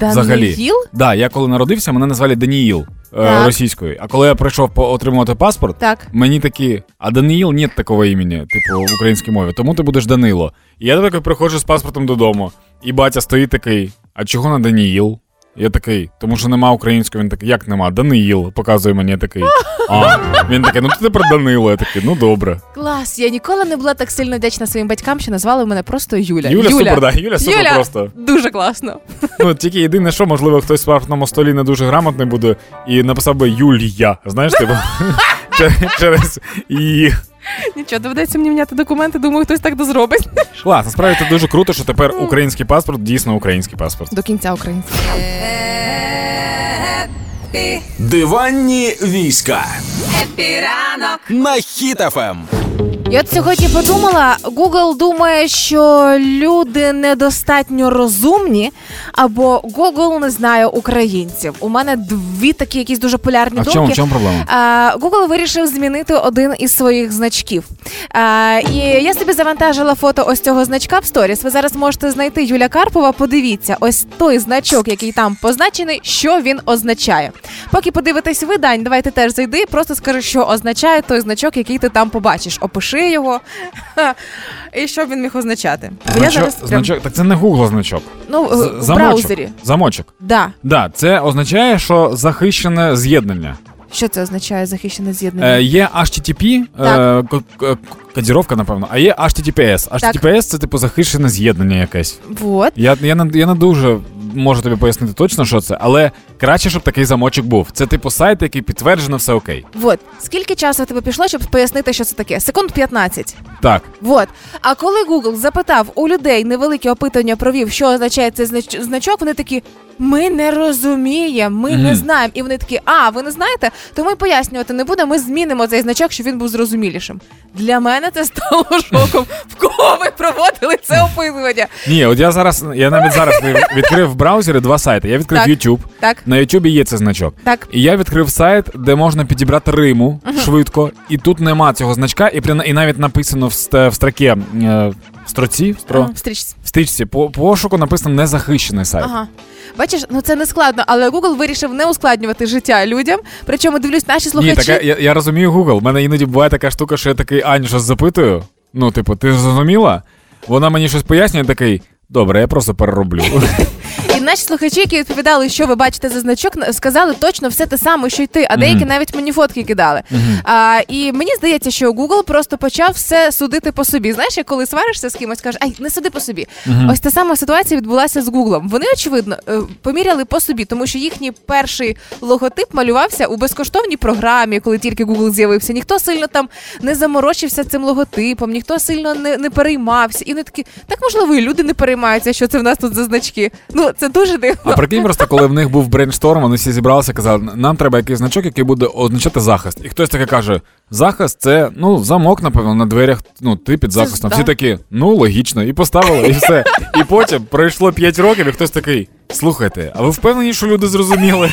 Speaker 1: Взагалі.
Speaker 2: Даниїл?
Speaker 1: Да, я коли народився, мене назвали Даніїл е,
Speaker 2: Так.
Speaker 1: російською. А коли я прийшов отримувати паспорт,
Speaker 2: Так.
Speaker 1: мені такі, а Даниїл нет такого імені, типу, в українській мові, тому ти будеш Данило. І я такий приходжу з паспортом додому, і батя стоїть такий: а чого на Даніїл? Я такий, тому що нема української, він такий, як нема? Даниїл, показує мені я такий. А, він такий, ну ти тепер Данило. Я такий, ну добре.
Speaker 2: Клас, я ніколи не була так сильно вдячна своїм батькам, що назвали мене просто Юля.
Speaker 1: Юля, супер, да, Юля супер
Speaker 2: Юля,
Speaker 1: просто.
Speaker 2: Дуже класно.
Speaker 1: Ну, тільки єдине, що, можливо, хтось в паспортному столі не дуже грамотний буде і написав би Юлія. Знаєш, типу, через і.
Speaker 2: Нічого, доведеться мені міняти документи, думаю, хтось так дозробить.
Speaker 1: Клас, насправді це дуже круто, що тепер український паспорт дійсно український паспорт.
Speaker 2: До кінця
Speaker 4: український.
Speaker 3: Диванні війська
Speaker 4: епіранок.
Speaker 3: на Ем.
Speaker 2: Я от сьогодні подумала, Google думає, що люди недостатньо розумні, або Google не знає українців. У мене дві такі якісь дуже полярні
Speaker 1: А в
Speaker 2: думки.
Speaker 1: чому, в чому проблема?
Speaker 2: Google вирішив змінити один із своїх значків. І я собі завантажила фото ось цього значка в сторіс. Ви зараз можете знайти Юля Карпова. Подивіться, ось той значок, який там позначений, що він означає. Поки подивитесь ви, Дань, давайте теж зайди. Просто скажи, що означає той значок, який ти там побачиш. Опиши його. І що він міг означати? Бо я
Speaker 1: Значок,
Speaker 2: зараз прям,
Speaker 1: значок, так це не Google значок.
Speaker 2: ну,
Speaker 1: З-
Speaker 2: в
Speaker 1: замочок.
Speaker 2: браузері.
Speaker 1: Замочок.
Speaker 2: Да.
Speaker 1: Да, це означає, що захищене з'єднання.
Speaker 2: Що це означає захищене з'єднання?
Speaker 1: Е, є HTTP, е, ко- ко- кодіровка, напевно, а є HTTPS. HTTPS це типу захищене з'єднання якесь.
Speaker 2: Вот.
Speaker 1: Я, я, не, я не дуже можу тобі пояснити точно, що це, але краще, щоб такий замочок був. Це типу сайт, який підтверджено все окей.
Speaker 2: Вот. Скільки часу в тебе пішло, щоб пояснити, що це таке? Секунд 15.
Speaker 1: Так.
Speaker 2: Вот. А коли Google запитав у людей невелике опитування провів, що означає цей знач- значок, вони такі. Ми не розуміємо, ми не
Speaker 1: Мгм.
Speaker 2: знаємо. І вони такі, а ви не знаєте, то ми пояснювати не будемо. Ми змінимо цей значок, щоб він був зрозумілішим. Для мене це стало шоком. В кого ви проводили це опитування?
Speaker 1: Ні, от я зараз, я навіть зараз відкрив в браузері два сайти. Я відкрив
Speaker 2: Так.
Speaker 1: YouTube.
Speaker 2: Так,
Speaker 1: На YouTube є цей значок.
Speaker 2: так.
Speaker 1: І я відкрив сайт, де можна підібрати Риму швидко, і тут нема цього значка, і, при- і навіть написано в, в строкі е, в строці, в, стро,
Speaker 2: Ага, встрічці.
Speaker 1: в стрічці по пошуку написано незахищений сайт.
Speaker 2: Ага. Бачиш, ну це не складно, але Google вирішив не ускладнювати життя людям. Причому дивлюсь, наші
Speaker 1: Ні,
Speaker 2: слухачі.
Speaker 1: так я, я розумію Google. У мене іноді буває така штука, що я такий Аню щось запитую. Ну, типу, ти зрозуміла? Вона мені щось пояснює, такий. Добре, я просто перероблю.
Speaker 2: І наші слухачі, які відповідали, що ви бачите за значок, сказали точно все те саме, що й ти, а деякі навіть мені фотки кидали. А, і мені здається, що Google просто почав все судити по собі. Знаєш, як коли сваришся з кимось, кажеш, ай, не суди по собі. Ось та сама ситуація відбулася з Google. Вони, очевидно, е, поміряли по собі, тому що їхній перший логотип малювався у безкоштовній програмі, коли тільки Google з'явився. Ніхто сильно там не заморочився цим логотипом, ніхто сильно не, не переймався. І вони такі, так можливо, і люди не переймаються, що це в нас тут за значки. Ну, це дуже дивно.
Speaker 1: А прикинь, просто коли в них був brainstorm, вони всі зібралися казали, нам треба якийсь значок, який буде означати захист. І хтось таке каже: захист це ну замок, напевно, на дверях. Ну, ти під захистом. Всі такі, ну логічно, і поставили, і все. І потім пройшло 5 років, і хтось такий. Слухайте, а ви впевнені, що люди зрозуміли?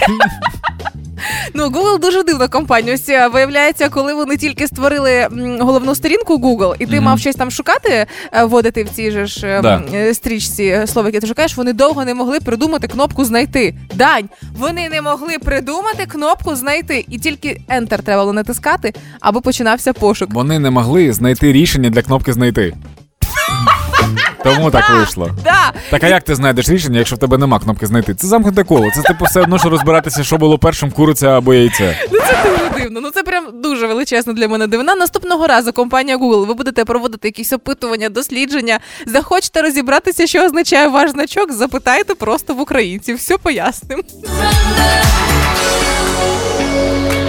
Speaker 2: Ну, Google дуже дивна компанія. Ось е, виявляється, коли вони тільки створили головну сторінку Google, і ти
Speaker 1: Мгм.
Speaker 2: мав щось там шукати, е, вводити в цій же ж е,
Speaker 1: Да.
Speaker 2: стрічці слово, яке ти шукаєш, вони довго не могли придумати кнопку знайти. Дань, вони не могли придумати кнопку знайти, і тільки Enter треба було натискати, аби починався пошук.
Speaker 1: Вони не могли знайти рішення для кнопки знайти. Тому так вийшло.
Speaker 2: Да.
Speaker 1: Так а як ти знайдеш рішення, якщо в тебе нема кнопки знайти? Це замкнуте коло. Це типу все одно, що розбиратися, що було першим, куриця або яйце.
Speaker 2: Ну це дуже дивно. Ну це прям дуже величезна для мене дивина. Наступного разу компанія Google, ви будете проводити якісь опитування, дослідження. Захочете розібратися, що означає ваш значок, запитайте просто в українців. Все поясним.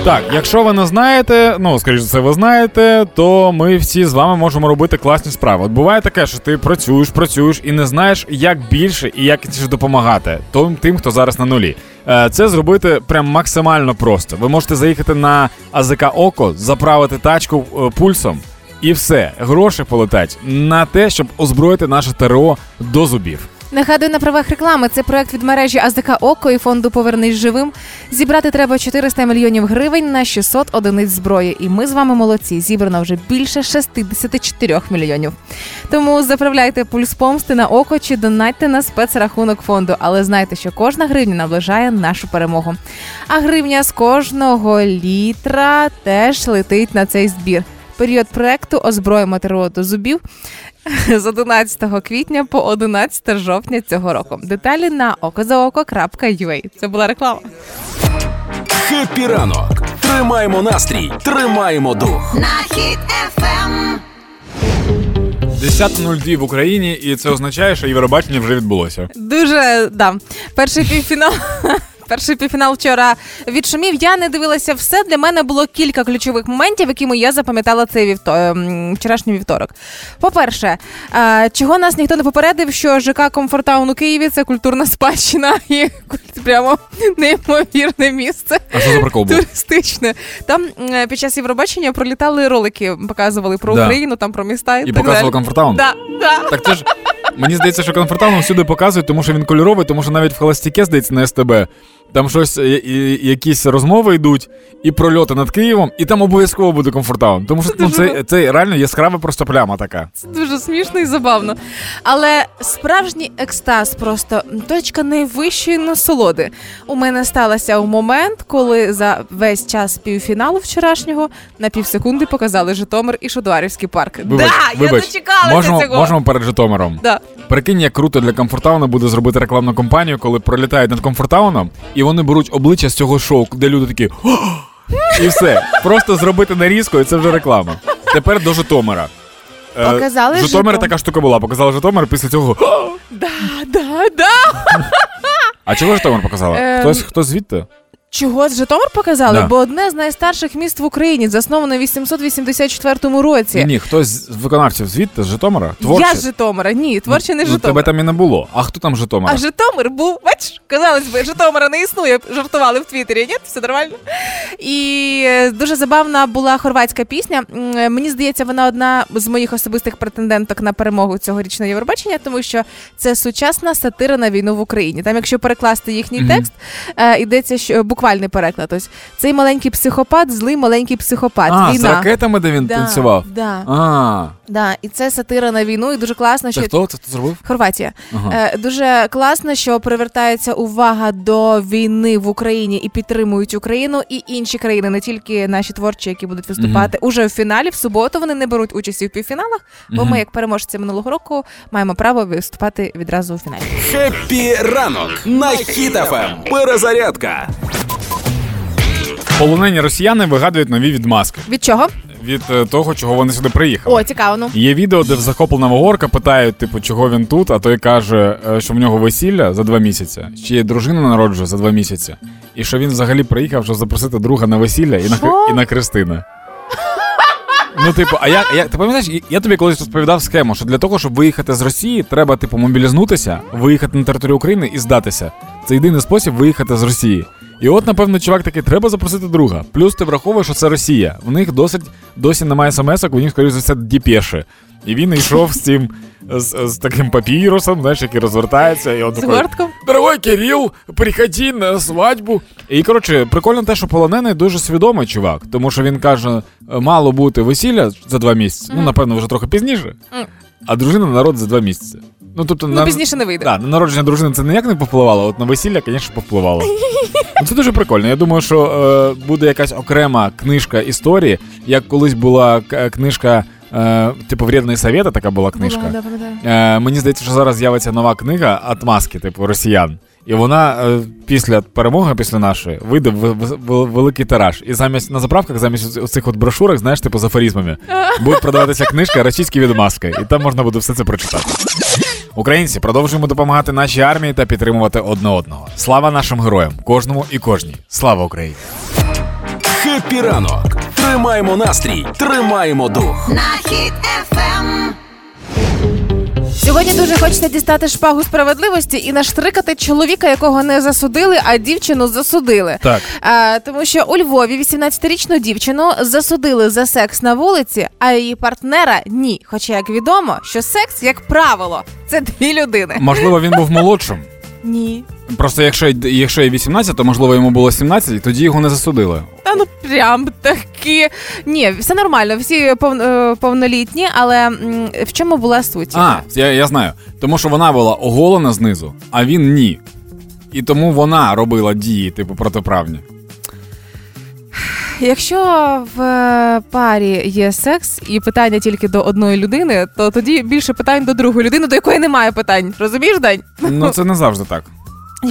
Speaker 1: Так, якщо ви не знаєте, ну скоріш за все, ви знаєте, то ми всі з вами можемо робити класні справи. От буває таке, що ти працюєш, працюєш і не знаєш, як більше і як допомагати тим, тим, хто зараз на нулі. Е, Це зробити прям максимально просто. Ви можете заїхати на АЗК Око, заправити тачку е, пульсом, і все, гроші полетять на те, щоб озброїти наше ТРО до зубів.
Speaker 2: Нагадую на правах реклами. Це проект від мережі АЗДК Око і фонду Повернись живим. Зібрати треба 400 мільйонів гривень на 600 одиниць зброї. І ми з вами молодці. Зібрано вже більше 64 мільйонів. Тому заправляйте пульс помсти на око чи донатьте на спецрахунок фонду. Але знайте, що кожна гривня наближає нашу перемогу. А гривня з кожного літра теж летить на цей збір. Період проекту озброїмо ТРО до зубів з 11 квітня по 11 жовтня цього року. Деталі на okozaoko.ua. Це була реклама.
Speaker 3: Happy ранок. Тримаємо настрій, тримаємо дух.
Speaker 4: На Хіт FM.
Speaker 1: 10.02 в Україні, і це означає, що Євробачення вже відбулося.
Speaker 2: Дуже да. Перший півфінал. Перший півфінал вчора відшумів. Я не дивилася все. Для мене було кілька ключових моментів, якими я запам'ятала цей вівто... ем, вчорашній вівторок. По-перше, е, чого нас ніхто не попередив, що ЖК Комфорт Таун у Києві це культурна спадщина і прямо неймовірне місце.
Speaker 1: А що за прикол був?
Speaker 2: Туристичне. Там е, під час Євробачення пролітали ролики, показували про
Speaker 1: Да.
Speaker 2: Україну, там про міста і,
Speaker 1: І
Speaker 2: так
Speaker 1: показував
Speaker 2: далі.
Speaker 1: комфортаун?
Speaker 2: Да, да.
Speaker 1: Так це ж мені здається, що комфортаун всюди показують, тому що він кольоровий, тому що навіть в холостяке, здається, на СТБ. Там щось, е, якісь розмови йдуть, і прольоти над Києвом, і там обов'язково буде комфортаун. Тому що ну, це, це реально яскрава просто пляма така.
Speaker 2: Це дуже смішно і забавно. Але справжній екстаз, просто точка найвищої насолоди. У мене сталася у момент, коли за весь час півфіналу вчорашнього на півсекунди показали Житомир і Шодуарівський парк.
Speaker 1: Вибач,
Speaker 2: да,
Speaker 1: вибач.
Speaker 2: я дочекалася
Speaker 1: можемо,
Speaker 2: цього.
Speaker 1: можемо перед Житомиром.
Speaker 2: Да.
Speaker 1: Прикинь, як круто для комфортауна буде зробити рекламну кампанію, коли пролітають над комфортауном, і вони беруть обличчя з цього шоу, де люди такі. «О!» І все. Просто зробити нарізку, і це вже реклама. Тепер до Житомира. Е,
Speaker 2: Показали
Speaker 1: Житомир
Speaker 2: Житомир.
Speaker 1: така штука була. Показали Житомир після цього.
Speaker 2: Да, да, да.
Speaker 1: А чого Житомир показала?
Speaker 2: Ем,
Speaker 1: Хтось хто звідти?
Speaker 2: Чого з Житомир показали?
Speaker 1: Да.
Speaker 2: Бо одне з найстарших міст в Україні, засноване в 884 році.
Speaker 1: Ні, ні, хтось з виконавців звідти, з Житомира? Творчі?
Speaker 2: Я з Житомира. Ні, творче не
Speaker 1: ну,
Speaker 2: Житомир.
Speaker 1: Тебе там і не було. А хто там з Житомира?
Speaker 2: А Житомир був, бачиш, казалось би, Житомира не існує, жартували в Твіттері. Ні, все нормально. І е, дуже забавна була хорватська пісня. Е, Мені здається, вона одна з моїх особистих претенденток на перемогу цьогорічного Євробачення, тому що це сучасна сатира на війну в Україні. Там, якщо перекласти їхній
Speaker 1: Мгм.
Speaker 2: текст, е, йдеться що буквальний переклад. Ось цей маленький психопат, злий маленький психопат.
Speaker 1: а, з ракетами, де він
Speaker 2: Да,
Speaker 1: танцював.
Speaker 2: Да,
Speaker 1: А,
Speaker 2: да. І це сатира на війну, і дуже класно,
Speaker 1: це
Speaker 2: що
Speaker 1: хто? Це зробив?
Speaker 2: Хорватія.
Speaker 1: Ага.
Speaker 2: Е, дуже класно, що привертається увага до війни в Україні і підтримують Україну і інші країни, не тільки наші творчі, які будуть виступати уже в фіналі. В суботу вони не беруть участі в півфіналах, бо
Speaker 1: Мгм.
Speaker 2: ми, як переможці минулого року, маємо право виступати відразу у фіналі.
Speaker 3: Хеппі ранок на хід ефем. Перезарядка.
Speaker 1: Полонені росіяни вигадують нові відмазки
Speaker 2: Від чого?
Speaker 1: від е, того, чого вони сюди приїхали.
Speaker 2: О, цікаво. Ну
Speaker 1: Є відео, де в захопленого орка питають, типу, чого він тут, а той каже, е, що в нього весілля за два місяці, й дружина народжує за два місяці, і що він взагалі приїхав, щоб запросити друга на весілля і на,
Speaker 2: Що?
Speaker 1: і на Христини. Ну, типу, а як, як ти пам'ятаєш, я- я тобі колись розповідав схему, що для того, щоб виїхати з Росії, треба, типу, мобілізнутися, виїхати на територію України і здатися. Це єдиний спосіб виїхати з Росії. І от, напевно, чувак такий, треба запросити друга. Плюс ти враховуєш, що це Росія. В них досить досі немає смс-ок, у них, скоріше за все, діпеші. І він йшов з цим з, з таким папірусом, знаєш, який розвертається, і он
Speaker 2: з
Speaker 1: такий. Дорогой Кирил, приходи на свадьбу. І коротше, прикольно те, що полонений дуже свідомий чувак, тому що він каже, мало бути весілля за два місяці. Ну, напевно, вже трохи пізніше.
Speaker 2: Мгм.
Speaker 1: А дружина народ за два місяці. Ну, тобто,
Speaker 2: Ну
Speaker 1: на,
Speaker 2: пізніше не вийде.
Speaker 1: да, на народження дружини це ніяк не повпливало, а от на весілля, звісно, повпливало. Ну, це дуже прикольно. Я думаю, що е, буде якась окрема книжка історії, як колись була к- книжка Е, типу, вредний совєта така була книжка.
Speaker 2: Була, да, да.
Speaker 1: Е, мені здається, що зараз з'явиться нова книга «Отмазки», типу росіян. І вона е, після перемоги, після нашої, вийде в, в- в- великий тираж. І замість на заправках, замість оцих от брошурок, знаєш, типу з афоризмами, буде продаватися книжка російські відмазки, і там можна буде все це прочитати. Українці, продовжуємо допомагати нашій армії та підтримувати одне одного. Слава нашим героям, кожному і кожній. Слава Україні!
Speaker 3: Хеппі ранок. Тримаємо настрій, тримаємо дух.
Speaker 4: на хід ефем.
Speaker 2: Сьогодні дуже хочеться дістати шпагу справедливості і наштрикати чоловіка, якого не засудили, а дівчину засудили.
Speaker 1: Так.
Speaker 2: А, тому що у Львові 18-річну дівчину засудили за секс на вулиці, а її партнера ні. Хоча як відомо, що секс, як правило, це дві людини.
Speaker 1: Можливо, він був молодшим.
Speaker 2: Ні.
Speaker 1: Просто якщо, якщо є 18, то можливо йому було 17, і тоді його не засудили.
Speaker 2: Та ну прям таки. Ні, все нормально, всі пов... е, повнолітні, але в чому була суть?
Speaker 1: А, я, я знаю. Тому що вона була оголена знизу, а він ні. І тому вона робила дії, типу, протиправні.
Speaker 2: Якщо в е, парі є секс і питання тільки до одної людини, то тоді більше питань до другої людини, до якої немає питань. Розумієш, Дань?
Speaker 1: Ну це не завжди так.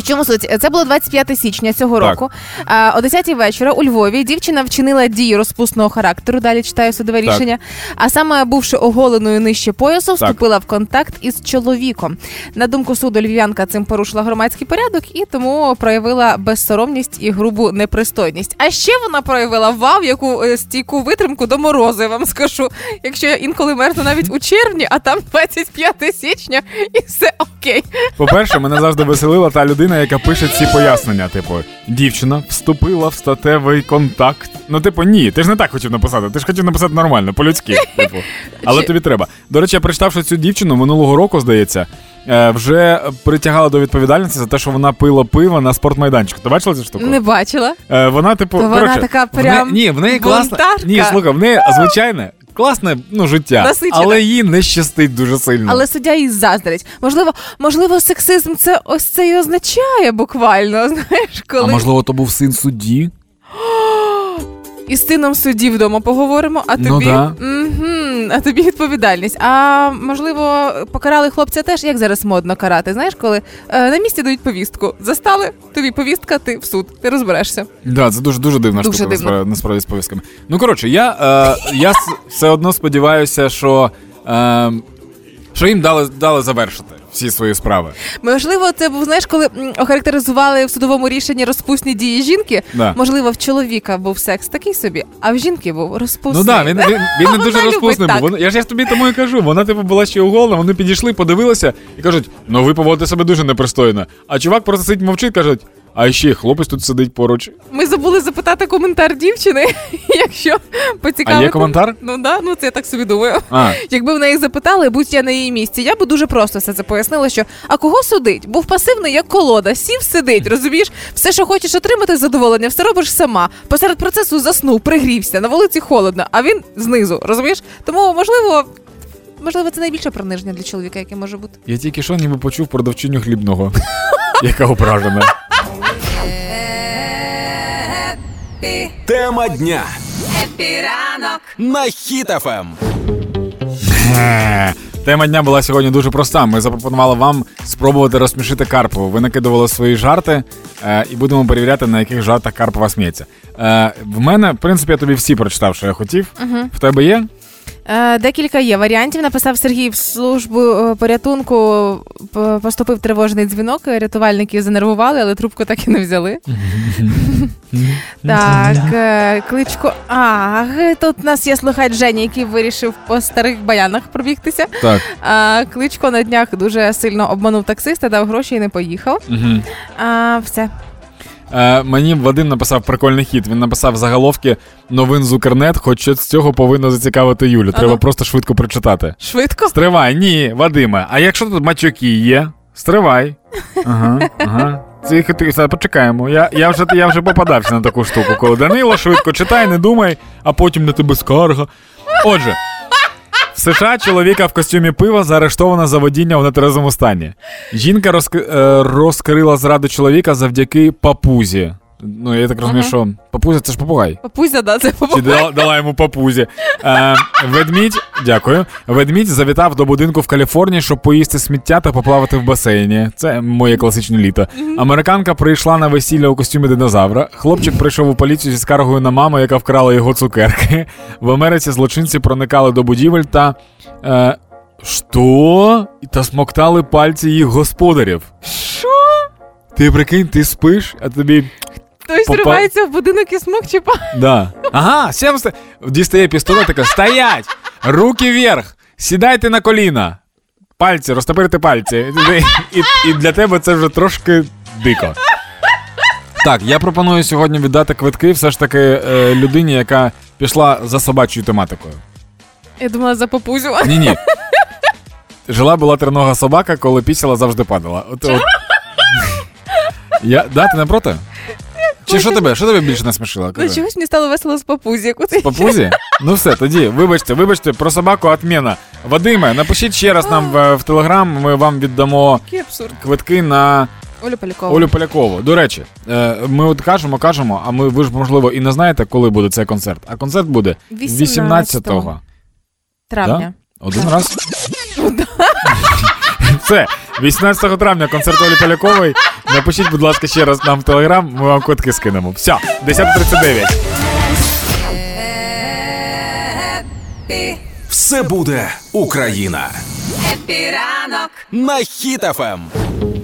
Speaker 2: Чому суть? Це було 25 січня цього
Speaker 1: Так.
Speaker 2: року. А, о 10 вечора у Львові дівчина вчинила дії розпусного характеру. Далі читаю судове
Speaker 1: Так.
Speaker 2: рішення. А саме, бувши оголеною нижче поясу,
Speaker 1: Так.
Speaker 2: вступила в контакт із чоловіком. На думку суду, львів'янка цим порушила громадський порядок і тому проявила безсоромність і грубу непристойність. А ще вона проявила вау, яку е, стійку витримку до морозу. Я вам скажу. Якщо я інколи мерзну навіть у червні, а там 25 січня, і все окей.
Speaker 1: По-перше, мене завжди веселила та людина, яка пише ці пояснення. Типу, дівчина вступила в статевий контакт. Ну, типу, ні, ти ж не так хотів написати. Ти ж хотів написати нормально, по-людськи. Типу. Але тобі треба. До речі, я прочитав, що цю дівчину минулого року, здається, е, вже притягала до відповідальності за те, що вона пила пиво на спортмайданчику. Ти бачила цю штуку?
Speaker 2: Не бачила.
Speaker 1: Е, вона, типу,
Speaker 2: То вона
Speaker 1: коротше,
Speaker 2: така
Speaker 1: в не-
Speaker 2: прям
Speaker 1: ні, в неї
Speaker 2: бунтарка.
Speaker 1: Ні, слухай, в неї звичайне, класне ну, життя,
Speaker 2: Насичене.
Speaker 1: але їй не щастить дуже сильно.
Speaker 2: Але суддя їй заздрить. Можливо, можливо, сексизм це ось це і означає буквально. Знаєш, коли
Speaker 1: А можливо, то був син судді?
Speaker 2: з сином судді вдома поговоримо, а тобі
Speaker 1: Ну да.
Speaker 2: Мгм, а тобі відповідальність. А можливо, покарали хлопця теж, як зараз модно карати. Знаєш, коли е, на місці дають повістку. Застали тобі повістка, ти в суд, ти розберешся.
Speaker 1: Да, це дуже дуже дивна
Speaker 2: Дуже
Speaker 1: штука
Speaker 2: дивно.
Speaker 1: насправді, насправді з повістками. Ну коротше, я, е, я с- все одно сподіваюся, що, е, що їм дали, дали завершити всі свої справи.
Speaker 2: Можливо, це був знаєш, коли охарактеризували в судовому рішенні розпусні дії жінки.
Speaker 1: Да.
Speaker 2: Можливо, в чоловіка був секс такий собі, а в жінки був розпусний.
Speaker 1: Ну да, він, він, він не дуже розпусний був. Вона- Я ж я тобі тому і кажу. Вона типу була ще уголена, вони підійшли, подивилися і кажуть: ну ви поводите себе дуже непристойно. А чувак просто сидить мовчить, кажуть. А ще хлопець тут сидить поруч.
Speaker 2: Ми забули запитати коментар дівчини, якщо поцікавити.
Speaker 1: А є коментар?
Speaker 2: Ну да, ну це я так собі думаю.
Speaker 1: А,
Speaker 2: Якби в неї запитали, будь я на її місці, я би дуже просто все це пояснила, що а кого судить? Був пасивний як колода, сів сидить, розумієш? Все, що хочеш отримати задоволення, все робиш сама. Посеред процесу заснув, пригрівся, на вулиці холодно, а він знизу, розумієш? Тому можливо. Можливо, це найбільше приниження для чоловіка, яке може бути.
Speaker 1: я тільки що ніби почув продавчиню хлібного, яка ображена.
Speaker 3: Тема дня
Speaker 4: Happy ранок
Speaker 3: на Хіт FM.
Speaker 1: Е, Тема дня була сьогодні дуже проста. Ми запропонували вам спробувати розсмішити Карпову. Ви накидували свої жарти, е, і будемо перевіряти, на яких жартах Карпова сміється. Е, в мене, в принципі, я тобі всі прочитав, що я хотів. В тебе є?
Speaker 2: Е, декілька є варіантів. Написав Сергій в службу е, порятунку. Поступив тривожний дзвінок. Рятувальники занервували, але трубку так і не взяли. так, е, кличко. А, тут у нас є слухач Женя, який вирішив по старих баянах пробігтися.
Speaker 1: Так.
Speaker 2: А, кличко на днях дуже сильно обманув таксиста, дав гроші і не поїхав. А, все.
Speaker 1: Е, мені Вадим написав прикольний хід. Він написав заголовки новин з Укрнет, хоч щось з цього повинно зацікавити Юлю. Треба
Speaker 2: Ано.
Speaker 1: просто швидко прочитати.
Speaker 2: Швидко.
Speaker 1: Стривай, ні, Вадиме. А якщо тут мачоки є, стривай. Ага, ага. Тихо, почекаємо. Я, я, вже, я вже попадався на таку штуку, коли Данило швидко читай, не думай, а потім на тебе скарга. Отже, США чоловіка в костюмі пива заарештовано за водіння в нетверезому стані. Жінка розк... е, розкрила зраду чоловіка завдяки папузі. Ну, я так розумію,
Speaker 2: Ага.
Speaker 1: що папузя це ж попугай.
Speaker 2: Папузя, да, це
Speaker 1: Чи дала, дала йому папузі. Е, ведмідь, дякую. Ведмідь завітав до будинку в Каліфорнії, щоб поїсти сміття та поплавати в басейні. Це моє класичне літо. Американка прийшла на весілля у костюмі динозавра. Хлопчик прийшов у поліцію зі скаргою на маму, яка вкрала його цукерки. В Америці злочинці проникали до будівель та. Е, що? Та смоктали пальці їх господарів.
Speaker 2: Що?
Speaker 1: Ти прикинь, ти спиш, а тобі
Speaker 2: Хтось
Speaker 1: Попа-
Speaker 2: ривається в будинок і смок чіпа.
Speaker 1: Да. Ага, сім ста... дістає пістолет, така, стоять! Руки вверх! Сідайте на коліна! Пальці, розтопирте пальці. І, і для тебе це вже трошки дико. Так, я пропоную сьогодні віддати квитки все ж таки е, людині, яка пішла за собачою тематикою.
Speaker 2: Я думала за папузю.
Speaker 1: Ні, ні. Жила була тринога собака, коли пісяла завжди падала. От, от. Я, да, ти не проти? Чи що тебе? Що тебе більше насмішило?
Speaker 2: Ну
Speaker 1: Кажи.
Speaker 2: чогось мені стало весело з папузі, ти.
Speaker 1: Папузі? Ну все, тоді, вибачте, вибачте, про собаку отміна. Вадиме, напишіть ще раз нам в, в телеграм, ми вам віддамо
Speaker 2: Який абсурд.
Speaker 1: квитки на
Speaker 2: Оля Полякова.
Speaker 1: Олю Полякову. До речі, е, ми от кажемо, кажемо, а ми ви ж можливо і не знаєте, коли буде цей концерт. А концерт буде
Speaker 2: 18
Speaker 1: 18-го.
Speaker 2: Травня.
Speaker 1: Один раз. Це 18 травня концерт Олі Полякової. Напишіть, будь ласка, ще раз нам в телеграм, ми вам квитки скинемо. Все, 10.39.
Speaker 3: Все буде Україна.
Speaker 4: Happy ранок.
Speaker 3: На Ем. Хіт FM.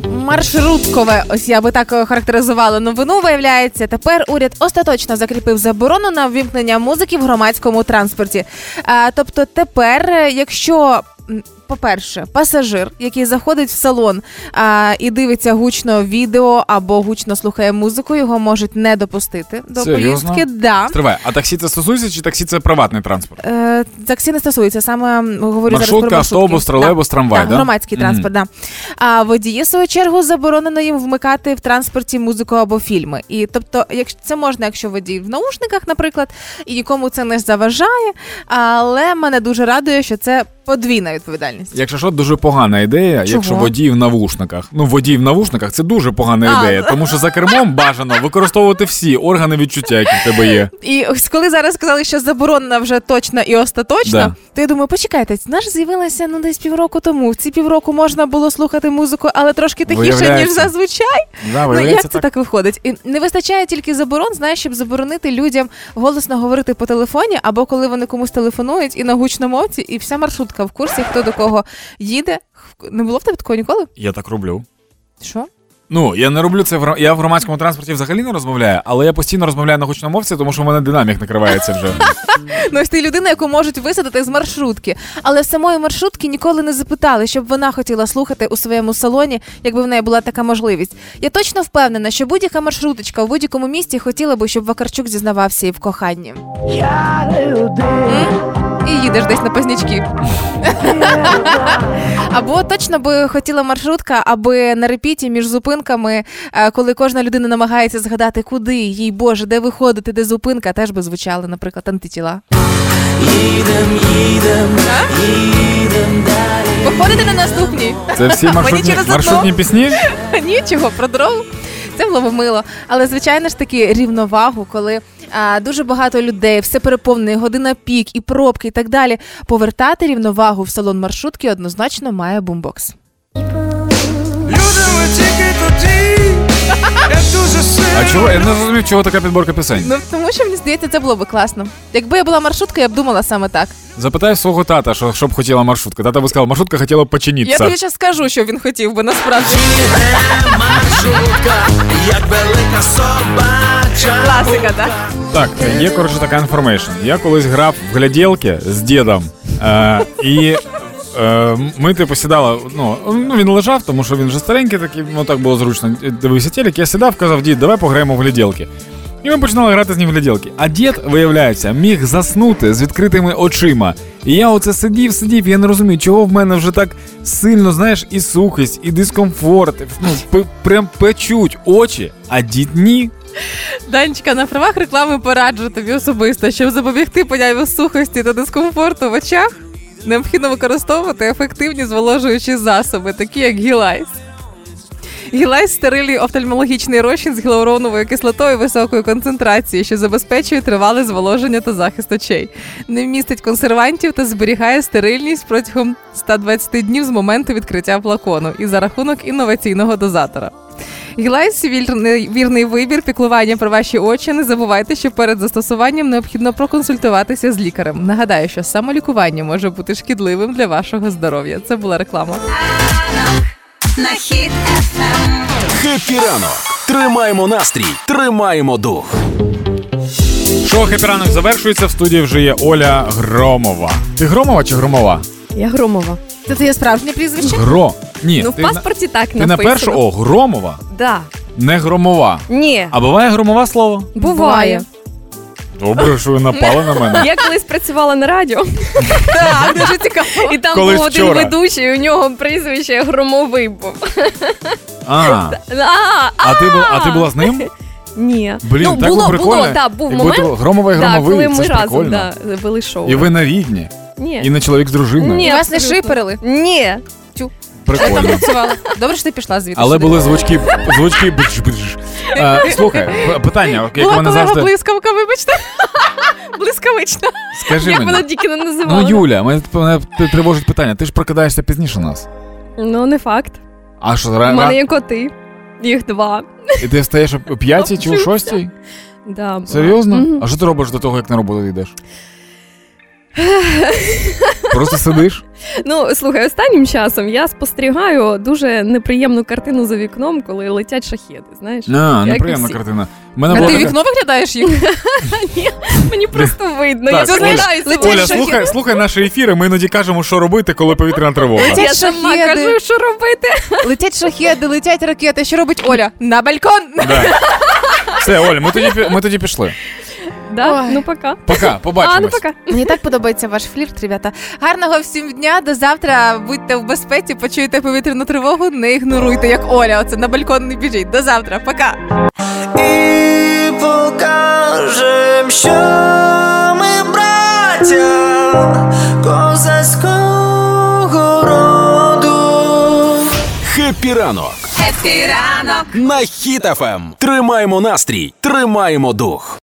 Speaker 2: Маршруткове, ось я би так е, характеризувала новину. Виявляється, тепер уряд остаточно закріпив заборону на ввімкнення музики в громадському транспорті. А, тобто, тепер, е, якщо. По-перше, пасажир, який заходить в салон а, і дивиться гучно відео або гучно слухає музику, його можуть не допустити до
Speaker 1: Серйозно?
Speaker 2: поїздки. Да.
Speaker 1: Стривай, а таксі це стосується, чи таксі це приватний транспорт?
Speaker 2: Е, таксі не стосується саме говорю зараз
Speaker 1: Маршрутка,
Speaker 2: про маршрутки.
Speaker 1: автобус, тролейбус, трамвай, да?
Speaker 2: громадський
Speaker 1: Мгм.
Speaker 2: транспорт, да. А водії, в свою чергу, заборонено їм вмикати в транспорті музику або фільми. І тобто, якщо це можна, якщо водій в наушниках, наприклад, і нікому це не заважає. Але мене дуже радує, що це подвійна відповідальність.
Speaker 1: Якщо що, дуже погана ідея,
Speaker 2: Чого?
Speaker 1: якщо водій в навушниках. Ну, водій в навушниках це дуже погана
Speaker 2: А.
Speaker 1: ідея, тому що за кермом бажано використовувати всі органи відчуття, які в тебе є.
Speaker 2: І ось коли зараз сказали, що заборонена вже точно і остаточно,
Speaker 1: Да.
Speaker 2: то я думаю, почекайте, ж з'явилася ну десь півроку тому. В ці півроку можна було слухати музику, але трошки тихіше, ніж зазвичай.
Speaker 1: Да,
Speaker 2: Ну як це так виходить? І не вистачає тільки заборон, знаєш, щоб заборонити людям голосно говорити по телефоні, або коли вони комусь телефонують і на гучномовці, і вся маршрутка в курсі, хто до кого їде. Не було в тебе такого ніколи?
Speaker 1: Я так роблю.
Speaker 2: Що?
Speaker 1: Ну, я не роблю це в я в громадському транспорті взагалі не розмовляю, але я постійно розмовляю на гучномовці, тому що в мене динамік накривається вже.
Speaker 2: Ну, ось ти людина, яку можуть висадити з маршрутки. Але в самої маршрутки ніколи не запитали, щоб вона хотіла слухати у своєму салоні, якби в неї була така можливість. Я точно впевнена, що будь-яка маршруточка в будь-якому місті хотіла би, щоб Вакарчук зізнавався і в коханні. М? І їдеш десь на пазнячки. Або точно би хотіла маршрутка, аби на репіті між зупинками, е, коли кожна людина намагається згадати, куди їй Боже, де виходити, де зупинка, теж би звучали, наприклад, антитіла. Виходите на наступній.
Speaker 1: Це всі маршрутні, маршрутні пісні?
Speaker 2: Нічого про дорогу. Це було б мило. Але звичайно ж таки рівновагу, коли а, дуже багато людей, все переповнене, година пік і пробки, і так далі. Повертати рівновагу в салон маршрутки однозначно має бумбокс.
Speaker 1: А чого? Я не зрозумів, чого така підборка пісень.
Speaker 2: Ну тому що мені здається, це було би класно. Якби я була маршрутка, я б думала саме так.
Speaker 1: Запитай свого тата, що, що б хотіла маршрутка. Тата би сказав, маршрутка хотіла
Speaker 2: Я
Speaker 1: починитися.
Speaker 2: тобі зараз скажу, що він хотів би насправді.
Speaker 3: Маршрутка, як велика собача.
Speaker 2: Класика, так?
Speaker 1: Так, є коротше така information. Я колись грав в гляділки з дідом. Е, і е, ми типу сідали. Ну, ну він лежав, тому що він вже старенький, такий, ну так було зручно. Дивився телек, я сідав, казав, дід, давай пограємо в гляділки. І ми починали грати з ним в гляділки. А дід, виявляється, міг заснути з відкритими очима. І я оце сидів, сидів, я не розумію, чого в мене вже так сильно, знаєш, і сухість, і дискомфорт. Ну, п- прям печуть очі, а дід ні.
Speaker 2: Данечка, на правах реклами пораджу тобі особисто, щоб запобігти появі сухості та дискомфорту в очах, необхідно використовувати ефективні зволожуючі засоби, такі як Гілайс. Гілайс стерильний офтальмологічний розчин з гіалуроновою кислотою високої концентрації, що забезпечує тривале зволоження та захист очей. Не містить консервантів та зберігає стерильність протягом 120 днів з моменту відкриття флакону і за рахунок інноваційного дозатора. Гілайс вірний, вірний вибір піклування про ваші очі. Не забувайте, що перед застосуванням необхідно проконсультуватися з лікарем. Нагадаю, що самолікування може бути шкідливим для вашого здоров'я. Це була реклама.
Speaker 4: на хід.
Speaker 3: Хеппі ранок. Тримаємо настрій, тримаємо дух.
Speaker 1: Шоу «Хеппі ранок» завершується. В студії вже є Оля Громова. Ти Громова чи Громова?
Speaker 6: Я Громова.
Speaker 2: Це твоє справжнє прізвище?
Speaker 1: Гро. Ні.
Speaker 6: ну, в
Speaker 1: ти, на-
Speaker 6: паспорті так
Speaker 1: ти на
Speaker 6: написано.
Speaker 1: першу. О, Громова.
Speaker 6: Да.
Speaker 1: Не громова.
Speaker 6: Ні,
Speaker 1: А буває громова слово?
Speaker 6: буває.
Speaker 1: Добре, що ви напали на мене.
Speaker 6: Я колись працювала на радіо,
Speaker 2: Так, дуже цікаво.
Speaker 6: і там
Speaker 1: Колись
Speaker 6: був один
Speaker 1: вчора.
Speaker 6: ведучий, і у нього прізвище Громовий був.
Speaker 1: А,
Speaker 6: А,
Speaker 1: а ти була, а ти була з ним?
Speaker 6: Ні.
Speaker 1: Блін,
Speaker 6: ну,
Speaker 1: так
Speaker 6: було,
Speaker 1: би прикольно.
Speaker 6: було, да, був
Speaker 1: Якби
Speaker 6: момент,
Speaker 1: була Громова і
Speaker 6: да,
Speaker 1: Громовий,
Speaker 6: коли
Speaker 1: це
Speaker 6: ми
Speaker 1: ж
Speaker 6: разом
Speaker 1: прикольно.
Speaker 6: да, вели шоу.
Speaker 1: І ви на рідні,
Speaker 6: Ні.
Speaker 1: і не чоловік з дружиною.
Speaker 6: Ні,
Speaker 2: Вас не
Speaker 6: абсолютно.
Speaker 2: шиперили?
Speaker 6: Ні.
Speaker 2: Я там
Speaker 1: Прикольно.
Speaker 2: працювала. Добре, що ти пішла звідти.
Speaker 1: Але
Speaker 2: сюди.
Speaker 1: були звучки, звучки бдж-бдж. Е, Слухай, п- питання, як
Speaker 2: Була
Speaker 1: мене завжди.
Speaker 2: блискавка, вибачте. Блискавична.
Speaker 1: Скажи
Speaker 6: Як
Speaker 1: мені.
Speaker 6: вона тільки не називала.
Speaker 1: Ну, Юля, мене, мене т- тривожить питання. Ти ж прокидаєшся пізніше нас.
Speaker 6: Ну, не факт.
Speaker 1: А що,
Speaker 6: У мене є коти. Їх два.
Speaker 1: і ти встаєш о п'ятій чи о шостій?
Speaker 6: Да, була.
Speaker 1: Серйозно?
Speaker 6: Мгм.
Speaker 1: А що ти робиш до того, як на роботу йдеш? Просто сидиш?
Speaker 6: Ну, слухай, останнім часом я спостерігаю дуже неприємну картину за вікном, коли летять шахеди, знаєш?
Speaker 1: А, неприємна
Speaker 6: всі.
Speaker 1: картина. Мене
Speaker 2: А
Speaker 1: була
Speaker 2: ти
Speaker 1: така-
Speaker 2: вікно виглядаєш їх?
Speaker 6: Мені просто видно.
Speaker 1: Так,
Speaker 6: я
Speaker 2: летять
Speaker 1: Оля, слухай, слухай наші ефіри, ми іноді кажемо, що робити, коли повітряна тривога.
Speaker 2: Летять
Speaker 6: Я сама кажу, що робити.
Speaker 2: Летять шахеди, летять ракети. Що робить Оля? На балкон.
Speaker 1: Да. Все, Оля, ми тоді, ми тоді пішли.
Speaker 6: Да?
Speaker 2: Ой.
Speaker 6: Ну пока.
Speaker 1: Пока,
Speaker 6: А, ну пока.
Speaker 2: Мені так подобається ваш флірт, ребята. Гарного всім дня. До завтра. Будьте в безпеці, почуєте повітряну тривогу, не ігноруйте, як Оля. Оце на балкон не біжіть. До завтра. Пока.
Speaker 7: і покажем, що ми браття козацького роду.
Speaker 3: Хеппі ранок
Speaker 4: Хеппі ранок.
Speaker 3: на Хіт FM. Тримаємо настрій, тримаємо дух.